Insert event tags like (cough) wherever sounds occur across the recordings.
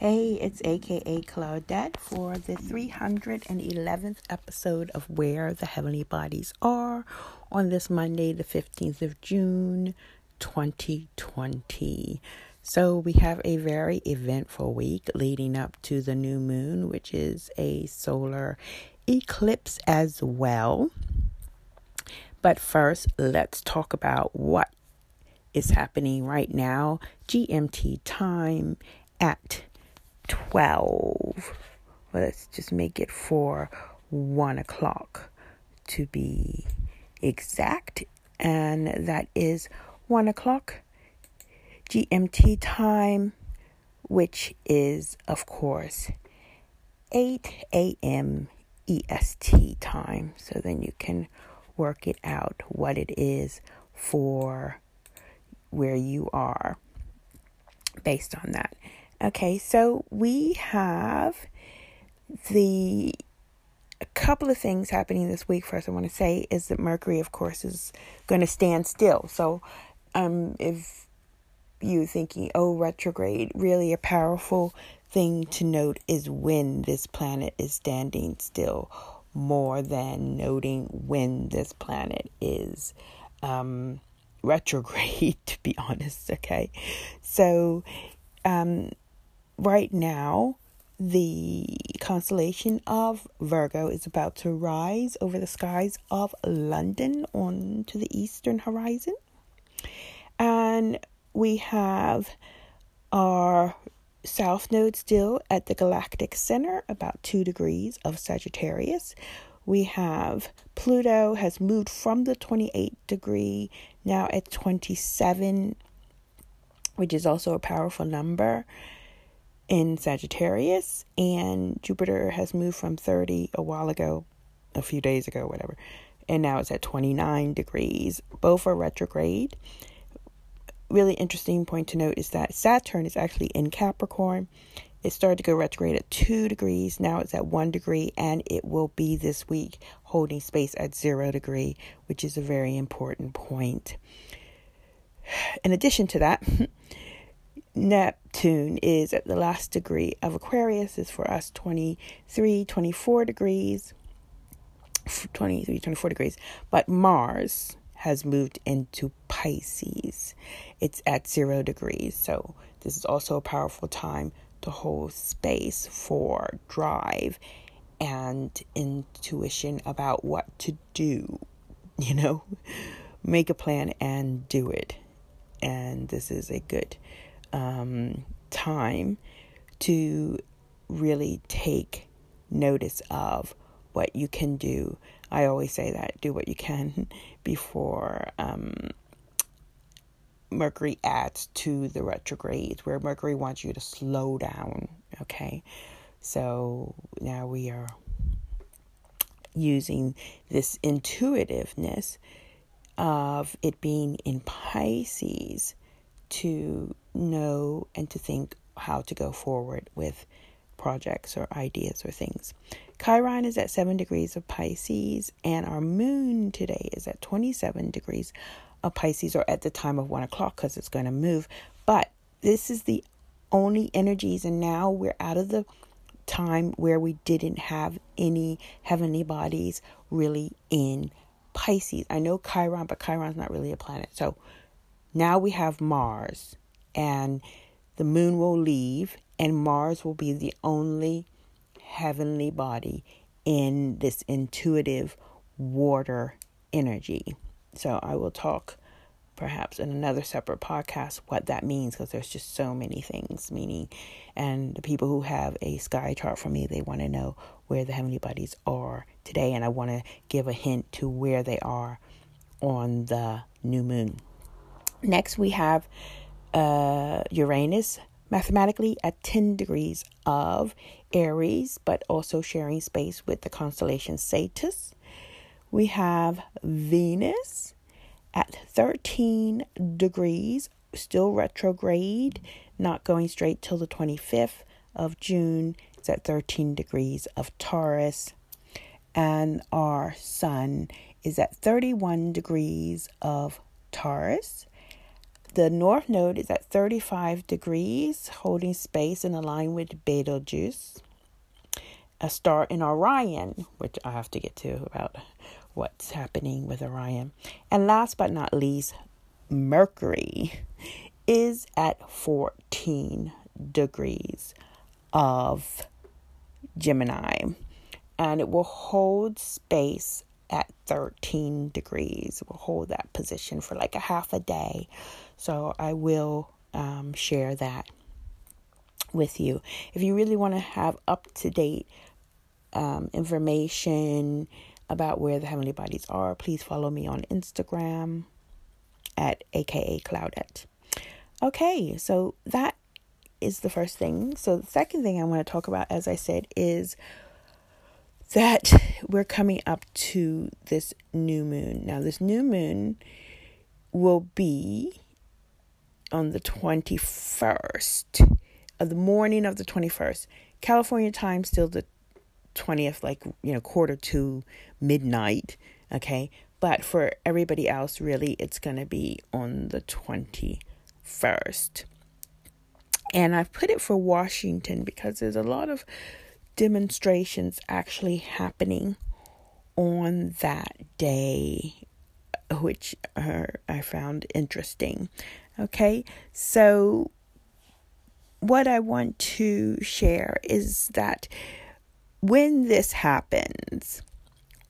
Hey, it's AKA Claudette for the 311th episode of Where the Heavenly Bodies Are on this Monday, the 15th of June, 2020. So, we have a very eventful week leading up to the new moon, which is a solar eclipse as well. But first, let's talk about what is happening right now, GMT time at 12. Well, let's just make it for 1 o'clock to be exact. And that is 1 o'clock GMT time, which is, of course, 8 a.m. EST time. So then you can work it out what it is for where you are based on that. Okay, so we have the a couple of things happening this week. First, I want to say is that Mercury, of course, is going to stand still. So, um, if you thinking, oh, retrograde, really a powerful thing to note is when this planet is standing still, more than noting when this planet is um, (laughs) retrograde. To be honest, okay, so um, right now, the constellation of Virgo is about to rise over the skies of London onto the eastern horizon. And we have our south node still at the galactic center, about two degrees of Sagittarius. We have Pluto has moved from the 28 degree now at 27, which is also a powerful number in Sagittarius, and Jupiter has moved from 30 a while ago, a few days ago, whatever, and now it's at 29 degrees. Both are retrograde. Really interesting point to note is that Saturn is actually in Capricorn. It started to go retrograde at 2 degrees. Now it's at 1 degree, and it will be this week holding space at 0 degree, which is a very important point. (sighs) In addition to that, (laughs) Neptune is at the last degree of Aquarius is for us 23, 24 degrees. 23, 24 degrees. But Mars has moved into Pisces. It's at zero degrees. So this is also a powerful time to hold space for drive and intuition about what to do. (laughs) You know, make a plan and do it. And this is a good um, time to really take notice of what you can do. I always say that do what you can (laughs) before um, Mercury adds to the retrograde, where Mercury wants you to slow down. Okay, so now we are using this intuitiveness of it being in Pisces to know and to think how to go forward with projects or ideas or things. Chiron is at 7 degrees of Pisces, and our moon today is at 27 degrees of Pisces, or at the time of 1 o'clock because it's going to move. But this is the only energies, and now we're out of the time where we didn't have any heavenly bodies really in Pisces. I know Chiron, but Chiron's not really a planet. So now we have Mars, and the moon will leave, and Mars will be the only heavenly body in this intuitive water energy. So I will talk perhaps in another separate podcast what that means because there's just so many things meaning and the people who have a sky chart for me they want to know where the heavenly bodies are today and I want to give a hint to where they are on the new moon. Next, we have uh, Uranus mathematically at 10 degrees of Aries, but also sharing space with the constellation Sagittarius. we have Venus at 13 degrees, still retrograde, not going straight till the 25th of June. It's at 13 degrees of Taurus. And our sun is at 31 degrees of Taurus. The north node is at 35 degrees, holding space and aligned with Betelgeuse. A star in Orion, which I have to get to about what's happening with Orion. And last but not least, Mercury is at 14 degrees of Gemini. And it will hold space at 13 degrees. It will hold that position for like a half a day. So I will um, share that with you. If you really want to have up to date um, information about where the heavenly bodies are, please follow me on Instagram at aka Cloudette. Okay, so that is the first thing. So the second thing I want to talk about, as I said, is that (laughs) we're coming up to this new moon. Now, this new moon will be on the 21st of uh, the morning of the 21st. California time still the 20th, like, you know, quarter to midnight. Okay. But for everybody else, really, it's going to be on the 21st. And I've put it for Washington because there's a lot of demonstrations actually happening on that day, which are, I found interesting. Okay, so what I want to share is that when this happens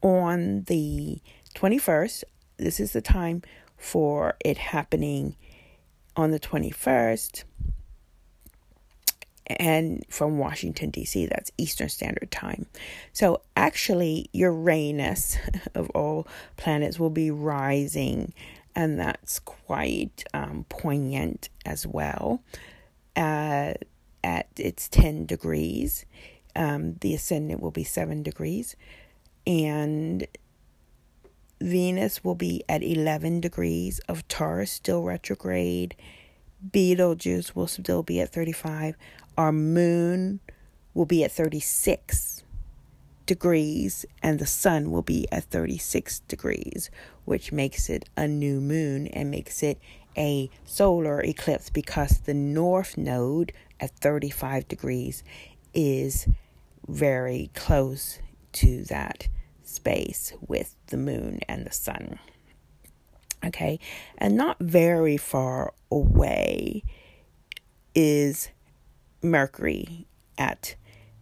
on the 21st, this is the time for it happening on the 21st and from Washington, D.C., that's Eastern Standard Time. So actually, Uranus, (laughs) of all planets, will be rising, and that's quite um, poignant as well. Uh, at its 10 degrees, um, the ascendant will be 7 degrees, and Venus will be at 11 degrees of Taurus, still retrograde. Betelgeuse will still be at 35. Our moon will be at 36 degrees and the sun will be at 36 degrees, which makes it a new moon and makes it a solar eclipse because the north node at 35 degrees is very close to that space with the moon and the sun. Okay, and not very far away is Mercury at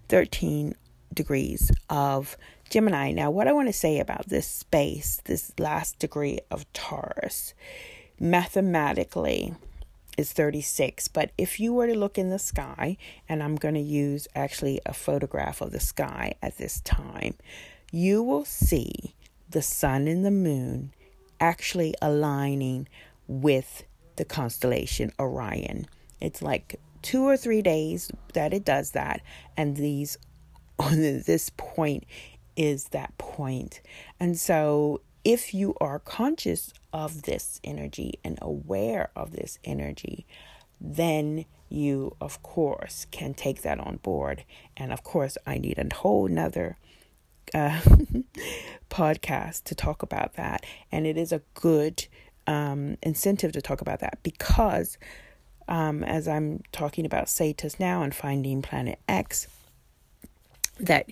13 degrees of Gemini. Now, what I want to say about this space, this last degree of Taurus, mathematically is 36. But if you were to look in the sky, and I'm going to use actually a photograph of the sky at this time, you will see the sun and the moon actually aligning with the constellation Orion. It's like two or three days that it does that, and these on (laughs) this point is that point. And so if you are conscious of this energy and aware of this energy, then you of course can take that on board. And of course, I need a whole nother uh, (laughs) podcast to talk about that. And it is a good um, incentive to talk about that because um, as I'm talking about Cetus now and finding Planet X, that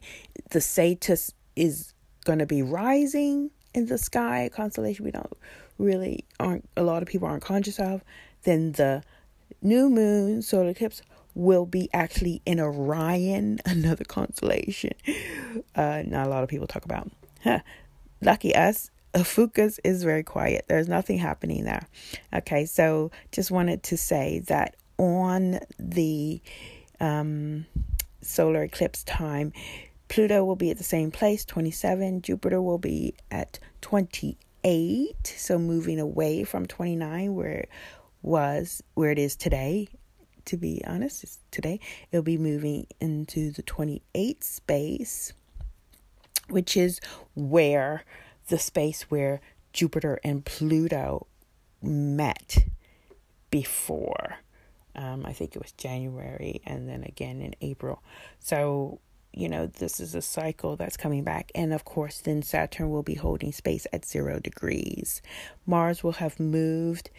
the Cetus is going to be rising in the sky, constellation we don't really aren't a lot of people aren't conscious of. Then the new moon solar eclipse will be actually in Orion, (laughs) another constellation. Uh, not a lot of people talk about. Huh. Lucky us, Ophiuchus is very quiet. There's nothing happening there. Okay, so just wanted to say that on the um, solar eclipse time, Pluto will be at the same place, 27. Jupiter will be at 28, so moving away from 29, where it was, where it is today. To be honest, today it'll be moving into the 28 space, which is where the space where Jupiter and Pluto met before. Um, I think it was January and then again in April. So, you know, this is a cycle that's coming back. And of course, then Saturn will be holding space at zero degrees. Mars will have moved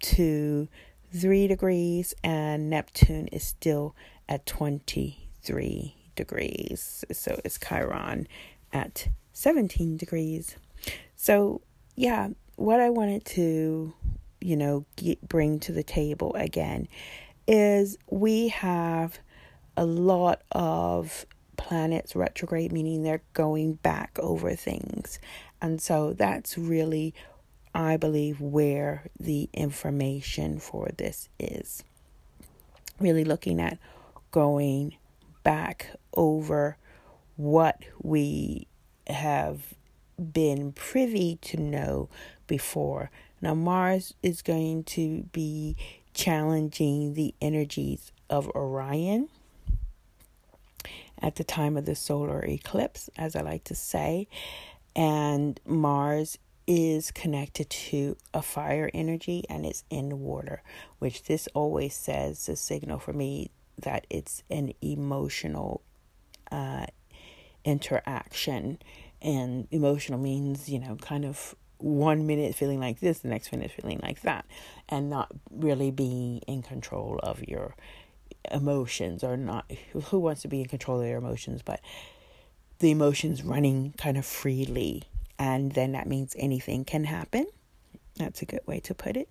to three degrees, and Neptune is still at 23 degrees. So it's Chiron at 17 degrees. So, yeah, what I wanted to, you know, get, bring to the table again is we have a lot of planets retrograde, meaning they're going back over things. And so that's really, I believe, where the information for this is. Really looking at going back over what we have been privy to know before. Now, Mars is going to be challenging the energies of Orion at the time of the solar eclipse, as I like to say. And Mars is connected to a fire energy and it's in water, which this always says a signal for me that it's an emotional uh, interaction. And emotional means, you know, kind of one minute feeling like this, the next minute feeling like that, and not really being in control of your emotions or not. Who wants to be in control of their emotions? But the emotions running kind of freely, and then that means anything can happen. That's a good way to put it.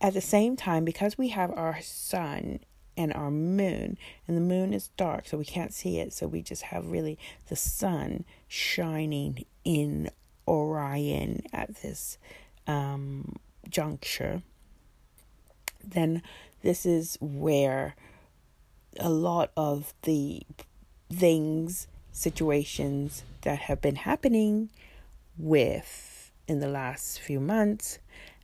At the same time, because we have our sun and our moon, and the moon is dark, so we can't see it, so we just have really the sun shining in Orion at this um, juncture, then this is where a lot of the things, situations that have been happening with in the last few months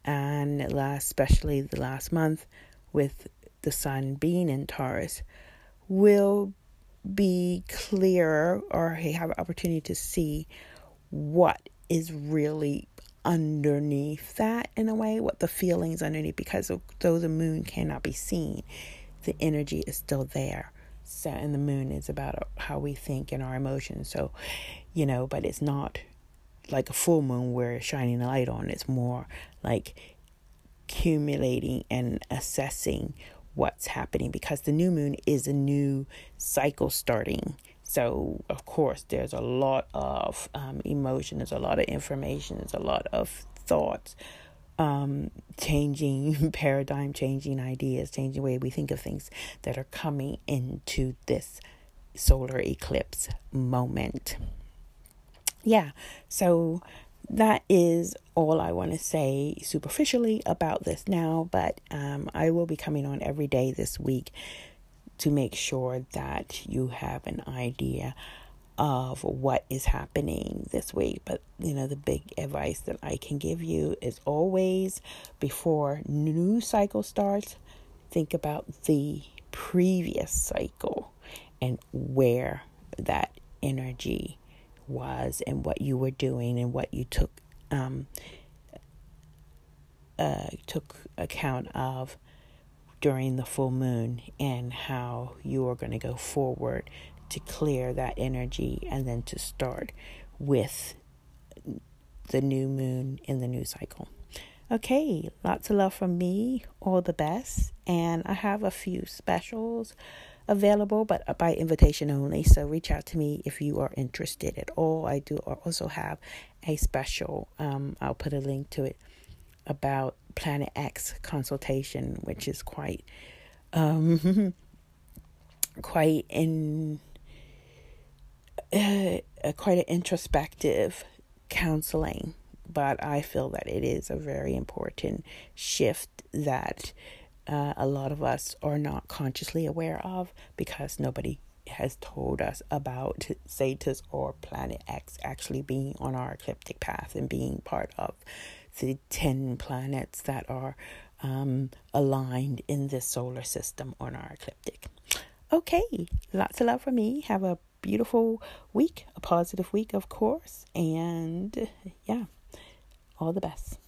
and last especially the last month with the sun being in Taurus will be clearer or have opportunity to see what is really underneath that in a way, what the feelings underneath, because though the moon cannot be seen, the energy is still there. So, and the moon is about uh, how we think and our emotions. So, you know, but it's not like a full moon where it's shining a light on. It's more like accumulating and assessing what's happening because the new moon is a new cycle starting so, of course, there's a lot of um, emotion, there's a lot of information, there's a lot of thoughts, um, changing (laughs) paradigm, changing ideas, changing way we think of things that are coming into this solar eclipse moment. Yeah, so that is all I want to say superficially about this now, but um, I will be coming on every day this week to make sure that you have an idea of what is happening this week. But you know, the big advice that I can give you is always before new cycle starts, think about the previous cycle and where that energy was and what you were doing and what you took um, uh, took account of during the full moon and how you are going to go forward to clear that energy and then to start with the new moon in the new cycle. Okay, lots of love from me. All the best. And I have a few specials available, but by invitation only. So reach out to me if you are interested at all. I do also have a special, um, I'll put a link to it about Planet X consultation, which is quite um, (laughs) quite in uh, quite an introspective counseling, but I feel that it is a very important shift that uh, a lot of us are not consciously aware of because nobody has told us about Cetus or Planet X actually being on our ecliptic path and being part of the 10 planets that are um, aligned in this solar system on our ecliptic. Okay, lots of love for me. Have a beautiful week, a positive week, of course. And yeah, all the best.